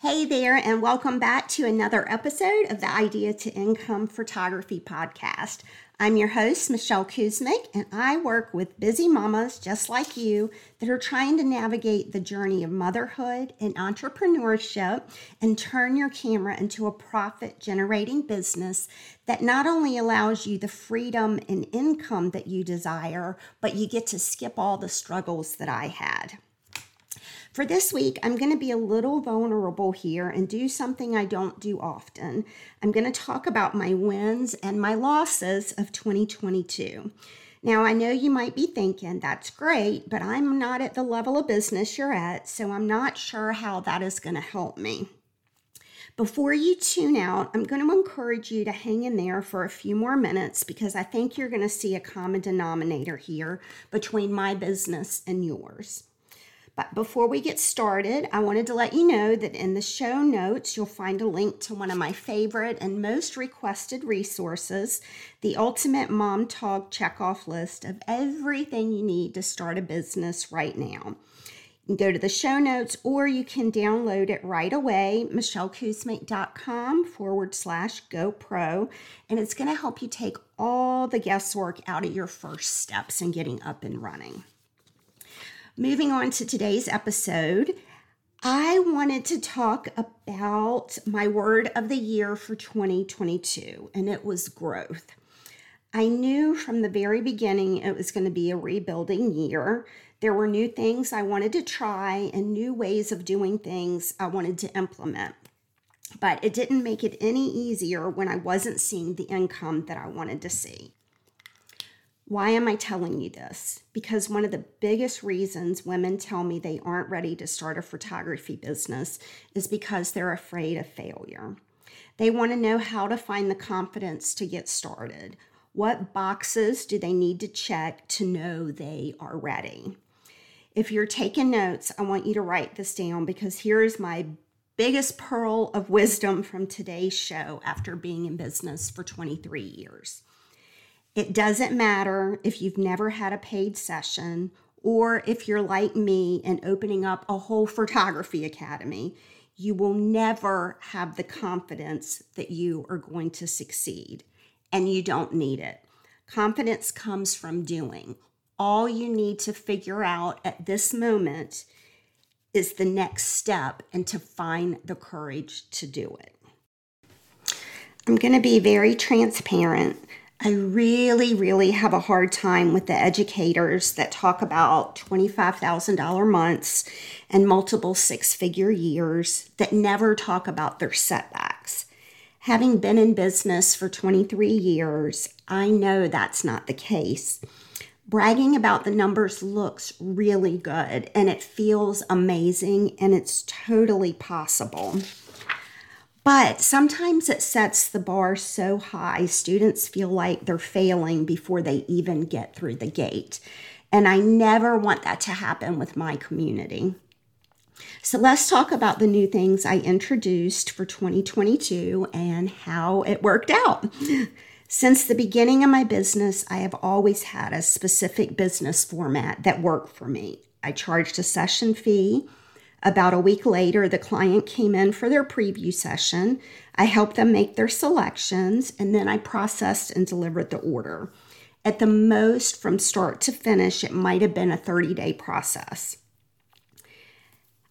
Hey there, and welcome back to another episode of the Idea to Income Photography Podcast. I'm your host, Michelle Kuzmick, and I work with busy mamas just like you that are trying to navigate the journey of motherhood and entrepreneurship and turn your camera into a profit generating business that not only allows you the freedom and income that you desire, but you get to skip all the struggles that I had. For this week, I'm going to be a little vulnerable here and do something I don't do often. I'm going to talk about my wins and my losses of 2022. Now, I know you might be thinking that's great, but I'm not at the level of business you're at, so I'm not sure how that is going to help me. Before you tune out, I'm going to encourage you to hang in there for a few more minutes because I think you're going to see a common denominator here between my business and yours. But before we get started, I wanted to let you know that in the show notes, you'll find a link to one of my favorite and most requested resources the Ultimate Mom Talk Checkoff list of everything you need to start a business right now. You can go to the show notes or you can download it right away, michellekuzmick.com forward slash GoPro, and it's going to help you take all the guesswork out of your first steps in getting up and running. Moving on to today's episode, I wanted to talk about my word of the year for 2022, and it was growth. I knew from the very beginning it was going to be a rebuilding year. There were new things I wanted to try and new ways of doing things I wanted to implement. But it didn't make it any easier when I wasn't seeing the income that I wanted to see. Why am I telling you this? Because one of the biggest reasons women tell me they aren't ready to start a photography business is because they're afraid of failure. They want to know how to find the confidence to get started. What boxes do they need to check to know they are ready? If you're taking notes, I want you to write this down because here is my biggest pearl of wisdom from today's show after being in business for 23 years. It doesn't matter if you've never had a paid session or if you're like me and opening up a whole photography academy, you will never have the confidence that you are going to succeed. And you don't need it. Confidence comes from doing. All you need to figure out at this moment is the next step and to find the courage to do it. I'm going to be very transparent. I really, really have a hard time with the educators that talk about $25,000 months and multiple six figure years that never talk about their setbacks. Having been in business for 23 years, I know that's not the case. Bragging about the numbers looks really good and it feels amazing and it's totally possible. But sometimes it sets the bar so high, students feel like they're failing before they even get through the gate. And I never want that to happen with my community. So let's talk about the new things I introduced for 2022 and how it worked out. Since the beginning of my business, I have always had a specific business format that worked for me. I charged a session fee about a week later, the client came in for their preview session. I helped them make their selections, and then I processed and delivered the order. At the most, from start to finish, it might have been a 30 day process.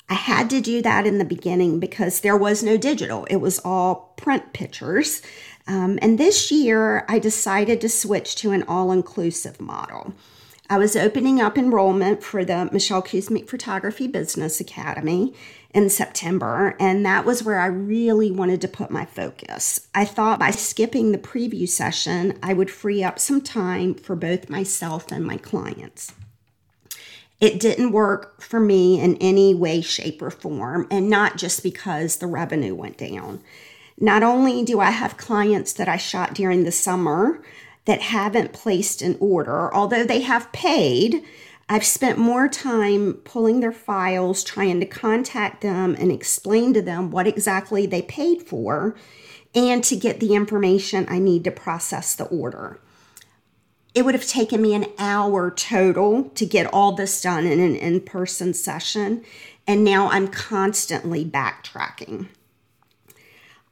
I had to do that in the beginning because there was no digital, it was all print pictures. Um, and this year, I decided to switch to an all inclusive model. I was opening up enrollment for the Michelle Kuzmick Photography Business Academy in September, and that was where I really wanted to put my focus. I thought by skipping the preview session, I would free up some time for both myself and my clients. It didn't work for me in any way, shape, or form, and not just because the revenue went down. Not only do I have clients that I shot during the summer, that haven't placed an order, although they have paid. I've spent more time pulling their files, trying to contact them and explain to them what exactly they paid for and to get the information I need to process the order. It would have taken me an hour total to get all this done in an in person session. and now I'm constantly backtracking.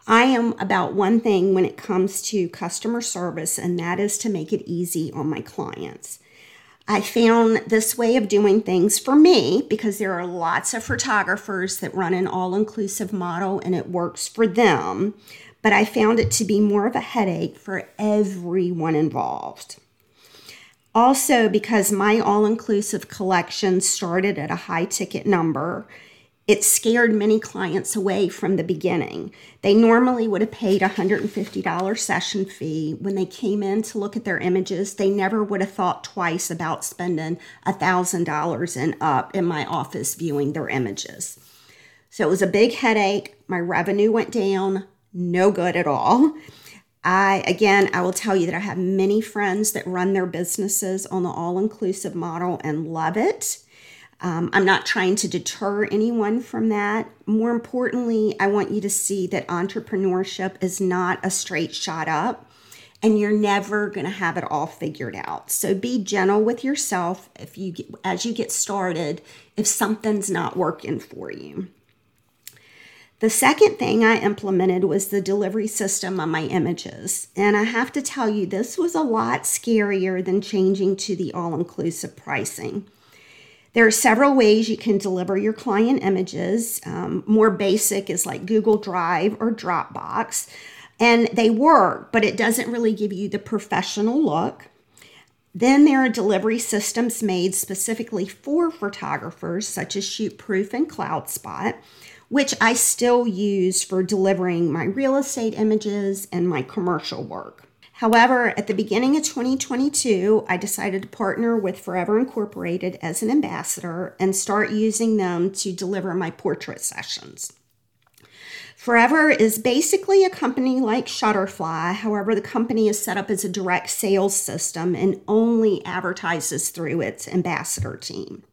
I am about one thing when it comes to customer service, and that is to make it easy on my clients. I found this way of doing things for me because there are lots of photographers that run an all inclusive model and it works for them, but I found it to be more of a headache for everyone involved. Also, because my all inclusive collection started at a high ticket number, it scared many clients away from the beginning. They normally would have paid a $150 session fee. When they came in to look at their images, they never would have thought twice about spending $1,000 and up in my office viewing their images. So it was a big headache. My revenue went down, no good at all. I, again, I will tell you that I have many friends that run their businesses on the all inclusive model and love it. Um, I'm not trying to deter anyone from that. More importantly, I want you to see that entrepreneurship is not a straight shot up and you're never going to have it all figured out. So be gentle with yourself if you get, as you get started if something's not working for you. The second thing I implemented was the delivery system on my images. And I have to tell you, this was a lot scarier than changing to the all inclusive pricing. There are several ways you can deliver your client images. Um, more basic is like Google Drive or Dropbox, and they work, but it doesn't really give you the professional look. Then there are delivery systems made specifically for photographers, such as Shootproof and CloudSpot, which I still use for delivering my real estate images and my commercial work. However, at the beginning of 2022, I decided to partner with Forever Incorporated as an ambassador and start using them to deliver my portrait sessions. Forever is basically a company like Shutterfly. However, the company is set up as a direct sales system and only advertises through its ambassador team.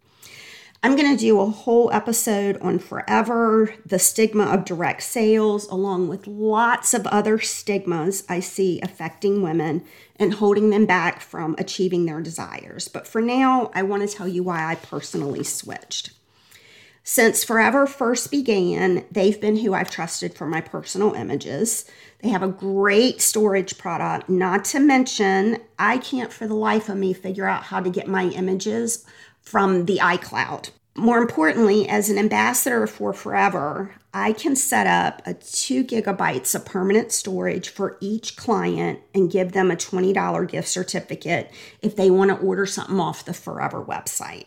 I'm going to do a whole episode on forever, the stigma of direct sales, along with lots of other stigmas I see affecting women and holding them back from achieving their desires. But for now, I want to tell you why I personally switched. Since Forever first began, they've been who I've trusted for my personal images. They have a great storage product, not to mention, I can't for the life of me figure out how to get my images from the iCloud. More importantly, as an ambassador for Forever, I can set up a two gigabytes of permanent storage for each client and give them a $20 gift certificate if they want to order something off the Forever website.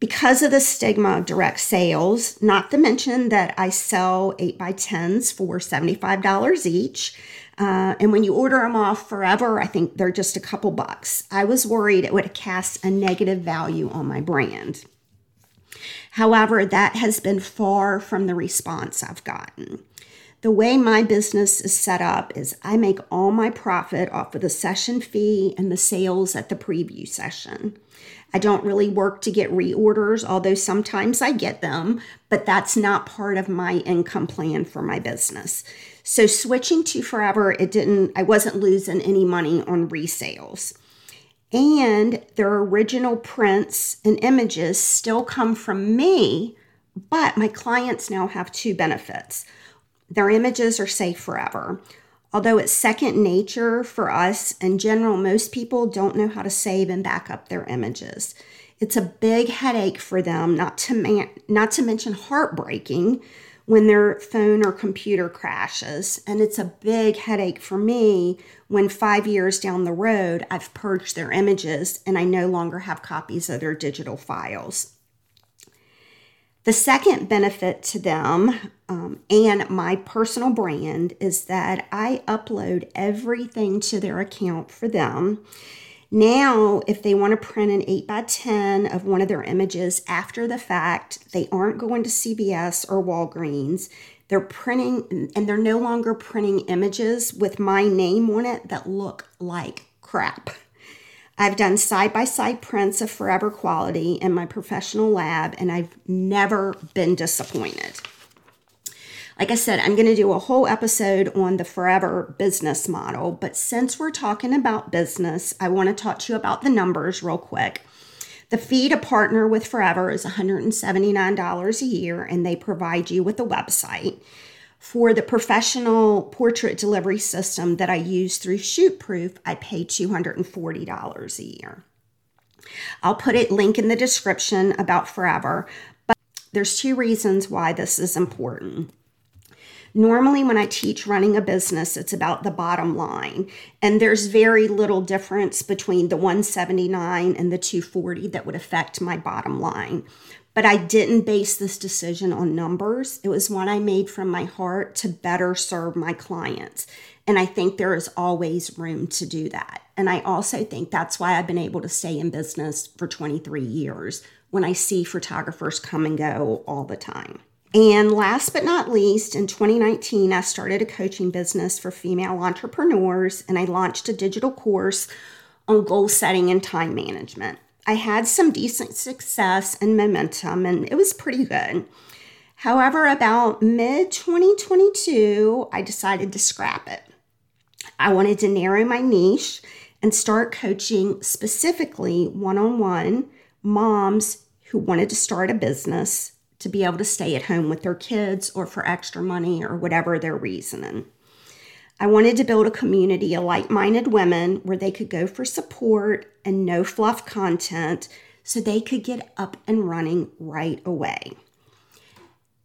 Because of the stigma of direct sales, not to mention that I sell 8 by 10s for $75 each, uh, and when you order them off forever, I think they're just a couple bucks. I was worried it would cast a negative value on my brand. However, that has been far from the response I've gotten. The way my business is set up is I make all my profit off of the session fee and the sales at the preview session. I don't really work to get reorders, although sometimes I get them, but that's not part of my income plan for my business. So switching to Forever, it didn't I wasn't losing any money on resales. And their original prints and images still come from me, but my clients now have two benefits. Their images are safe forever. Although it's second nature for us in general, most people don't know how to save and back up their images. It's a big headache for them, not to man- not to mention heartbreaking when their phone or computer crashes. And it's a big headache for me when 5 years down the road I've purged their images and I no longer have copies of their digital files. The second benefit to them um, and my personal brand is that I upload everything to their account for them. Now, if they want to print an 8 by 10 of one of their images after the fact, they aren't going to CVS or Walgreens. They're printing, and they're no longer printing images with my name on it that look like crap. I've done side by side prints of forever quality in my professional lab, and I've never been disappointed. Like I said, I'm going to do a whole episode on the forever business model, but since we're talking about business, I want to talk to you about the numbers real quick. The fee to partner with Forever is $179 a year, and they provide you with a website. For the professional portrait delivery system that I use through Shootproof, I pay $240 a year. I'll put a link in the description about Forever, but there's two reasons why this is important. Normally, when I teach running a business, it's about the bottom line. And there's very little difference between the 179 and the 240 that would affect my bottom line. But I didn't base this decision on numbers. It was one I made from my heart to better serve my clients. And I think there is always room to do that. And I also think that's why I've been able to stay in business for 23 years when I see photographers come and go all the time. And last but not least, in 2019, I started a coaching business for female entrepreneurs and I launched a digital course on goal setting and time management. I had some decent success and momentum, and it was pretty good. However, about mid 2022, I decided to scrap it. I wanted to narrow my niche and start coaching specifically one on one moms who wanted to start a business to be able to stay at home with their kids or for extra money or whatever their reasoning. I wanted to build a community of like minded women where they could go for support and no fluff content so they could get up and running right away.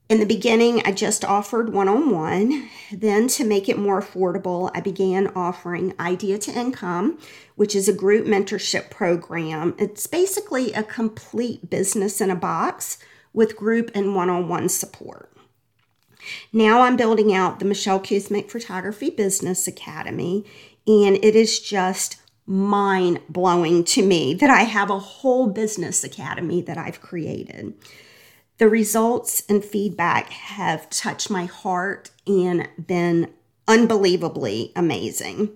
In the beginning, I just offered one on one. Then, to make it more affordable, I began offering Idea to Income, which is a group mentorship program. It's basically a complete business in a box with group and one on one support. Now I'm building out the Michelle Kuzmick Photography Business Academy, and it is just mind blowing to me that I have a whole business academy that I've created. The results and feedback have touched my heart and been unbelievably amazing.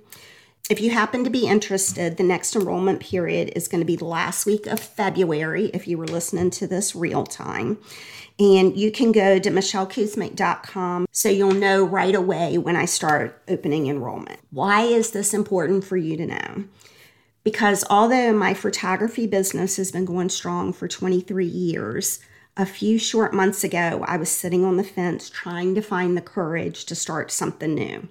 If you happen to be interested, the next enrollment period is going to be the last week of February if you were listening to this real time. And you can go to michellekuzmick.com so you'll know right away when I start opening enrollment. Why is this important for you to know? Because although my photography business has been going strong for 23 years, a few short months ago, I was sitting on the fence trying to find the courage to start something new.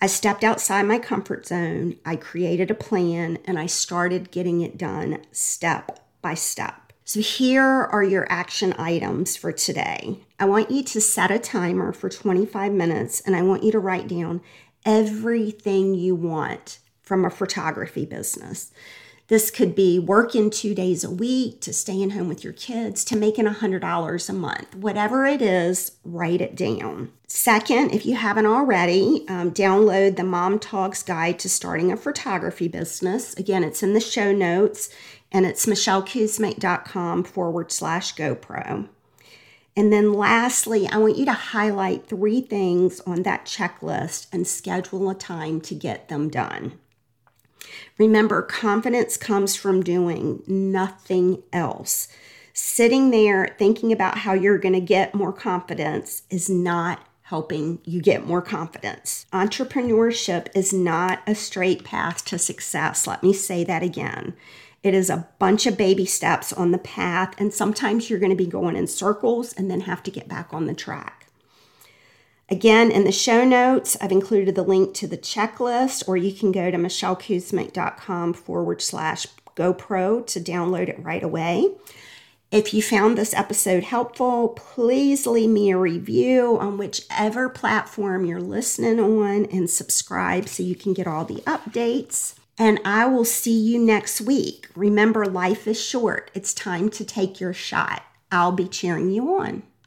I stepped outside my comfort zone, I created a plan, and I started getting it done step by step. So, here are your action items for today. I want you to set a timer for 25 minutes and I want you to write down everything you want from a photography business. This could be working two days a week, to staying home with your kids, to making $100 a month. Whatever it is, write it down. Second, if you haven't already, um, download the Mom Talks Guide to Starting a Photography Business. Again, it's in the show notes and it's michellekuzmick.com forward slash GoPro. And then lastly, I want you to highlight three things on that checklist and schedule a time to get them done. Remember, confidence comes from doing nothing else. Sitting there thinking about how you're going to get more confidence is not helping you get more confidence. Entrepreneurship is not a straight path to success. Let me say that again. It is a bunch of baby steps on the path, and sometimes you're going to be going in circles and then have to get back on the track. Again, in the show notes, I've included the link to the checklist, or you can go to michellekuzmick.com forward slash GoPro to download it right away. If you found this episode helpful, please leave me a review on whichever platform you're listening on and subscribe so you can get all the updates. And I will see you next week. Remember, life is short. It's time to take your shot. I'll be cheering you on.